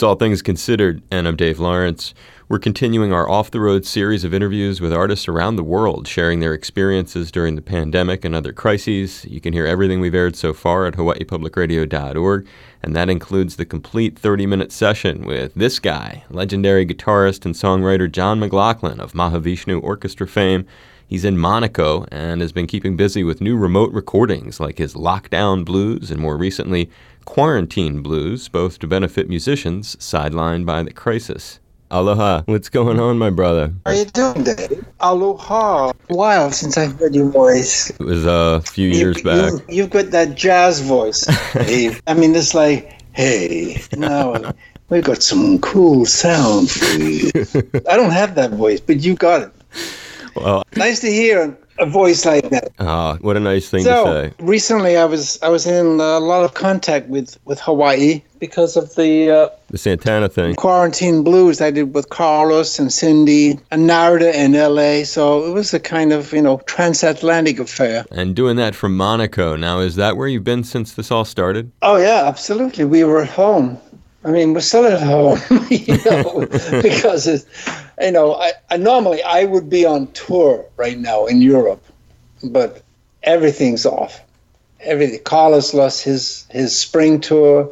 It's All Things Considered, and I'm Dave Lawrence. We're continuing our off the road series of interviews with artists around the world, sharing their experiences during the pandemic and other crises. You can hear everything we've aired so far at hawaiipublicradio.org, and that includes the complete 30 minute session with this guy, legendary guitarist and songwriter John McLaughlin of Mahavishnu Orchestra fame. He's in Monaco and has been keeping busy with new remote recordings like his Lockdown Blues and more recently Quarantine Blues, both to benefit musicians sidelined by the crisis. Aloha. What's going on, my brother? How are you doing, Dave? Aloha. A while since I heard your voice. It was uh, a few years you, back. You, you've got that jazz voice, Dave. I mean, it's like, hey, now we got some cool sound for you. I don't have that voice, but you got it. Well, Nice to hear a voice like that. ah, what a nice thing So to say. recently, I was I was in a lot of contact with with Hawaii because of the uh, The Santana thing. quarantine blues I did with Carlos and Cindy and Narada in LA. So it was a kind of, you know, transatlantic affair. And doing that from Monaco. Now, is that where you've been since this all started? Oh, yeah, absolutely. We were at home. I mean, we're still at home, you know, because it's, you know, I, I normally I would be on tour right now in Europe, but everything's off. Everything. Carlos lost his his spring tour.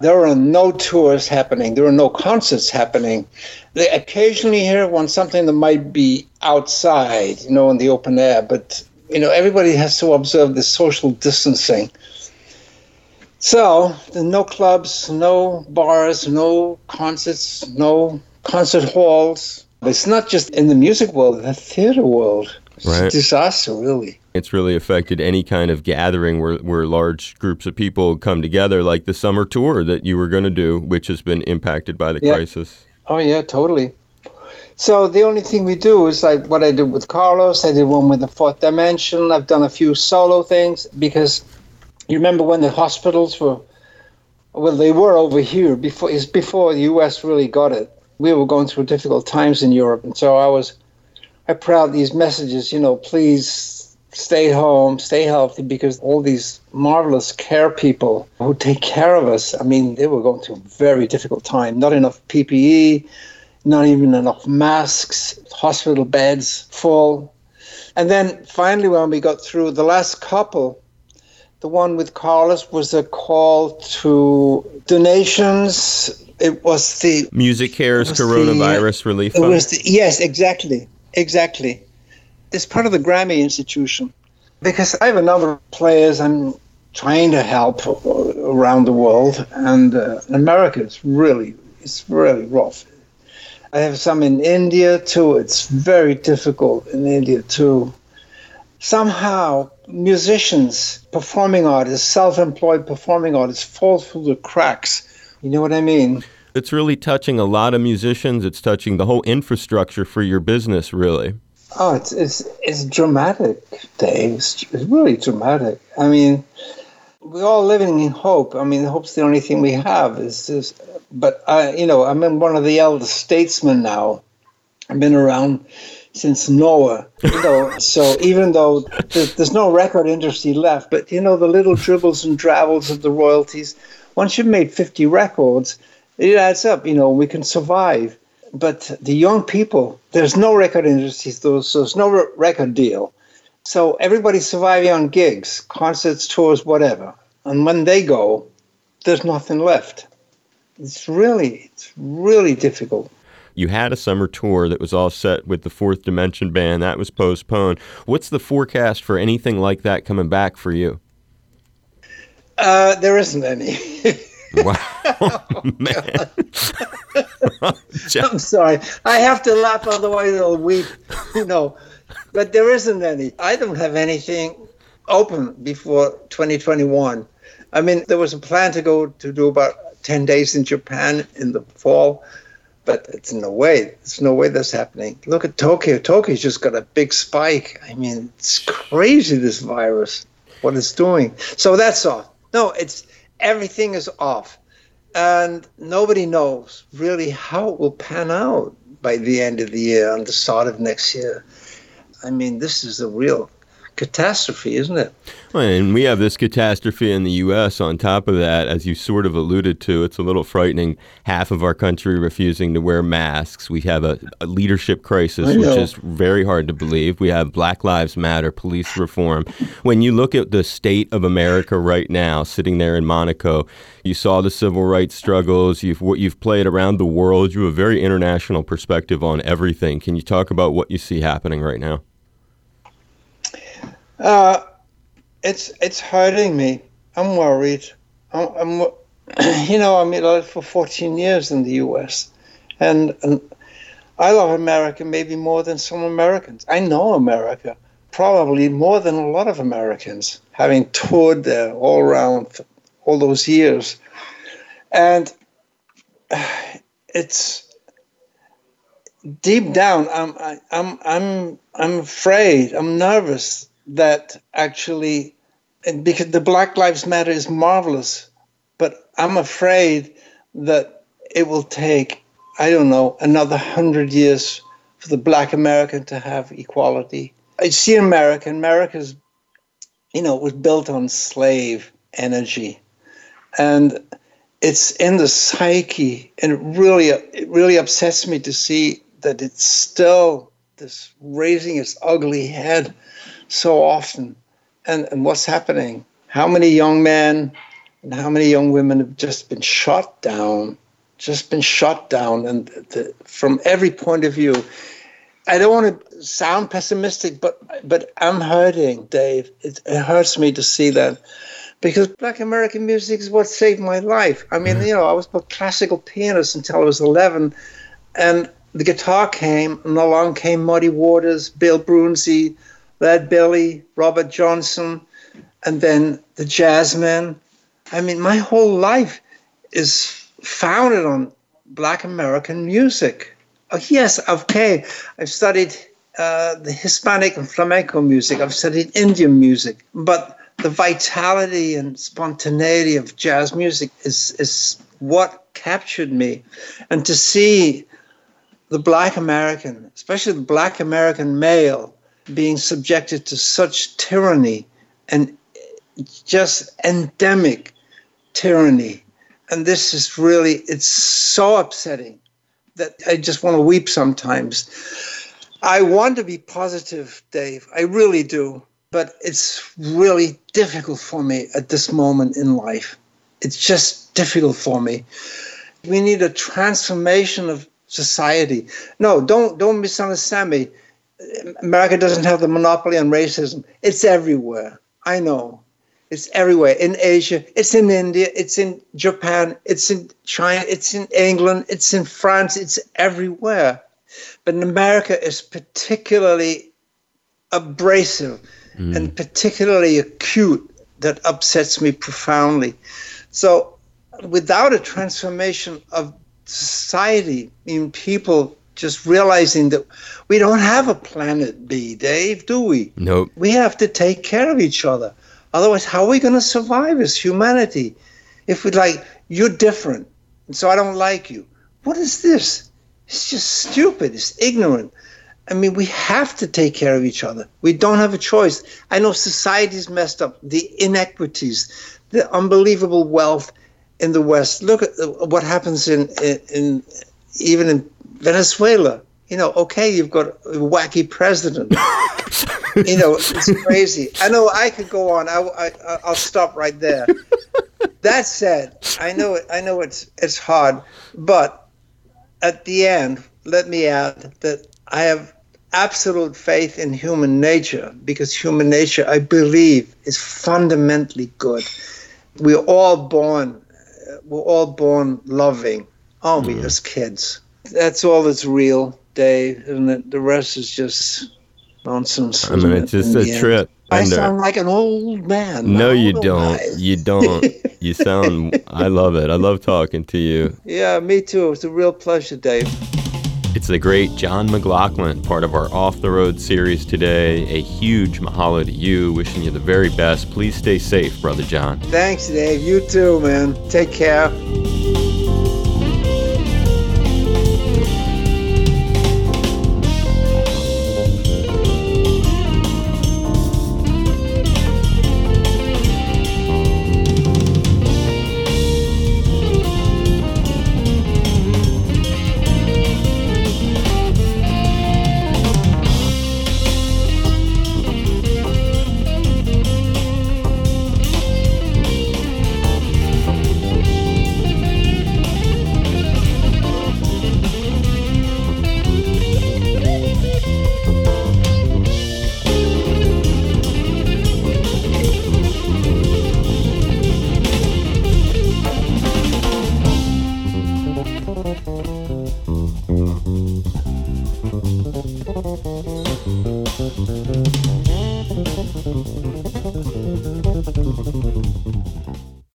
There are no tours happening. There are no concerts happening. They occasionally hear one something that might be outside, you know, in the open air, but you know, everybody has to observe the social distancing. So, no clubs, no bars, no concerts, no concert halls. It's not just in the music world, the theater world. It's a Right. disaster, really. It's really affected any kind of gathering where, where large groups of people come together, like the summer tour that you were going to do, which has been impacted by the Yeah. crisis. Oh, yeah, totally. So, the only thing we do is like what I did with Carlos. I did one with the Fourth Dimension. I've done a few solo things because you remember when the hospitals were, well, they were over here before, it's before the US really got it. We were going through difficult times in Europe. And so I was, I put out these messages, you know, please stay home, stay healthy, because all these marvelous care people who take care of us, I mean, they were going through a very difficult time. Not enough PPE, not even enough masks, hospital beds full. And then finally, when we got through the last couple, the one with Carlos was a call to donations. It was the MusiCares was the, Coronavirus Relief it Fund. was the, yes, exactly, exactly. It's part of the Grammy Institution because I have a number of players I'm trying to help around the world, and uh, in America it's really it's really rough. I have some in India too. It's very difficult in India too. Somehow, musicians, performing artists, self-employed performing artists fall through the cracks. You know what I mean? It's really touching a lot of musicians. It's touching the whole infrastructure for your business, really. Oh, it's it's it's dramatic, Dave. It's, it's really dramatic. I mean, we're all living in hope. I mean, hope's the only thing we have. Is this, but I, you know, I'm one of the elder statesmen now. I've been around since Noah. You know, so even though there's, there's no record industry left, but you know, the little dribbles and drabbles of the royalties. Once you've made 50 records, it adds up. You know, we can survive but the young people, there's no record industry, so there's no re- record deal. So everybody's surviving on gigs, concerts, tours, whatever. And when they go, there's nothing left. It's really, it's really difficult. You had a summer tour that was all set with the Fourth Dimension Band. That was postponed. What's the forecast for anything like that coming back for you? Uh, there isn't any. Wow, man. I'm sorry. I have to laugh, otherwise I'll weep. You know, but there isn't any. I don't have anything open before 2021. I mean, there was a plan to go to do about 10 days in Japan in the fall, but it's no way. There's no way that's happening. Look at Tokyo. Tokyo's just got a big spike. I mean, it's crazy, this virus, what it's doing. So that's off. No, it's everything is off. And nobody knows really how it will pan out by the end of the year and the start of next year. I mean, this is a real catastrophe, isn't it? Well, and we have this catastrophe in the U.S. on top of that, as you sort of alluded to. It's a little frightening. Half of our country refusing to wear masks. We have a, a leadership crisis, which is very hard to believe. We have Black Lives Matter, police reform. When you look at the state of America right now, sitting there in Monaco, you saw the civil rights struggles. You've you've played around the world. You have a very international perspective on everything. Can you talk about what you see happening right now? Uh, it's it's hurting me. I'm worried. I'm, I'm you know, I mean, I lived for 14 years in the U.S. and and I love America maybe more than some Americans. I know America probably more than a lot of Americans, having toured there all around all those years, and it's deep down. I'm I'm I'm I'm afraid. I'm nervous that actually, because the Black Lives Matter is marvelous, but I'm afraid that it will take, I don't know, another hundred years for the Black American to have equality. I see America, America's, you know, was built on slave energy, and it's in the psyche, and it really, it really upsets me to see that it's still this raising its ugly head so often. And, and what's happening? How many young men and how many young women have just been shot down, just been shot down, and the, from every point of view. I don't want to sound pessimistic, but but I'm hurting, Dave. It, it hurts me to see that because Black American music is what saved my life. I mean, mm-hmm. you know, I was a classical pianist until I was 11, and the guitar came, and along came Muddy Waters, Bill Broonzy, Lead Belly, Robert Johnson, and then the Jazzmen. I mean, my whole life is founded on Black American music. Oh, yes, okay. I've studied uh, the Hispanic and flamenco music. I've studied Indian music, but the vitality and spontaneity of jazz music is is what captured me, and to see the Black American, especially the Black American male, being subjected to such tyranny and just endemic tyranny. And this is really, it's so upsetting that I just want to weep sometimes. I want to be positive, Dave. I really do. But it's really difficult for me at this moment in life. It's just difficult for me. We need a transformation of society. No, don't don't misunderstand me. America doesn't have the monopoly on racism. It's everywhere. I know. It's everywhere. In Asia, it's in India, it's in Japan, it's in China, it's in England, it's in France, it's everywhere. But in America is particularly abrasive mm. and particularly acute that upsets me profoundly. So without a transformation of society, in people just realizing that we don't have a planet B, Dave, do we? Nope. We have to take care of each other. Otherwise, how are we going to survive as humanity? If we like, you're different, and so I don't like you. What is this? It's just stupid. It's ignorant. I mean, we have to take care of each other. We don't have a choice. I know society's messed up. The inequities, the unbelievable wealth in the West. Look at uh, what happens in, in, in even in Venezuela, you know, okay, you've got a wacky president. you know, it's crazy. I know I could go on. I, I, I'll stop right there. that said, I know I know it's it's hard, but at the end, let me add that I have absolute faith in human nature because human nature, I believe, is fundamentally good. We're all born, we're all born loving, aren't we, mm. as kids? That's all that's real, Dave, and the, the rest is just nonsense. I mean, it's just a trip. I uh, sound like an old man. No, you don't. You don't. you sound. I love it. I love talking to you. Yeah, me too. It's a real pleasure, Dave. It's the great John McLaughlin, part of our Off the Road series today. A huge mahalo to you. Wishing you the very best. Please stay safe, Brother John. Thanks, Dave. You too, man. Take care.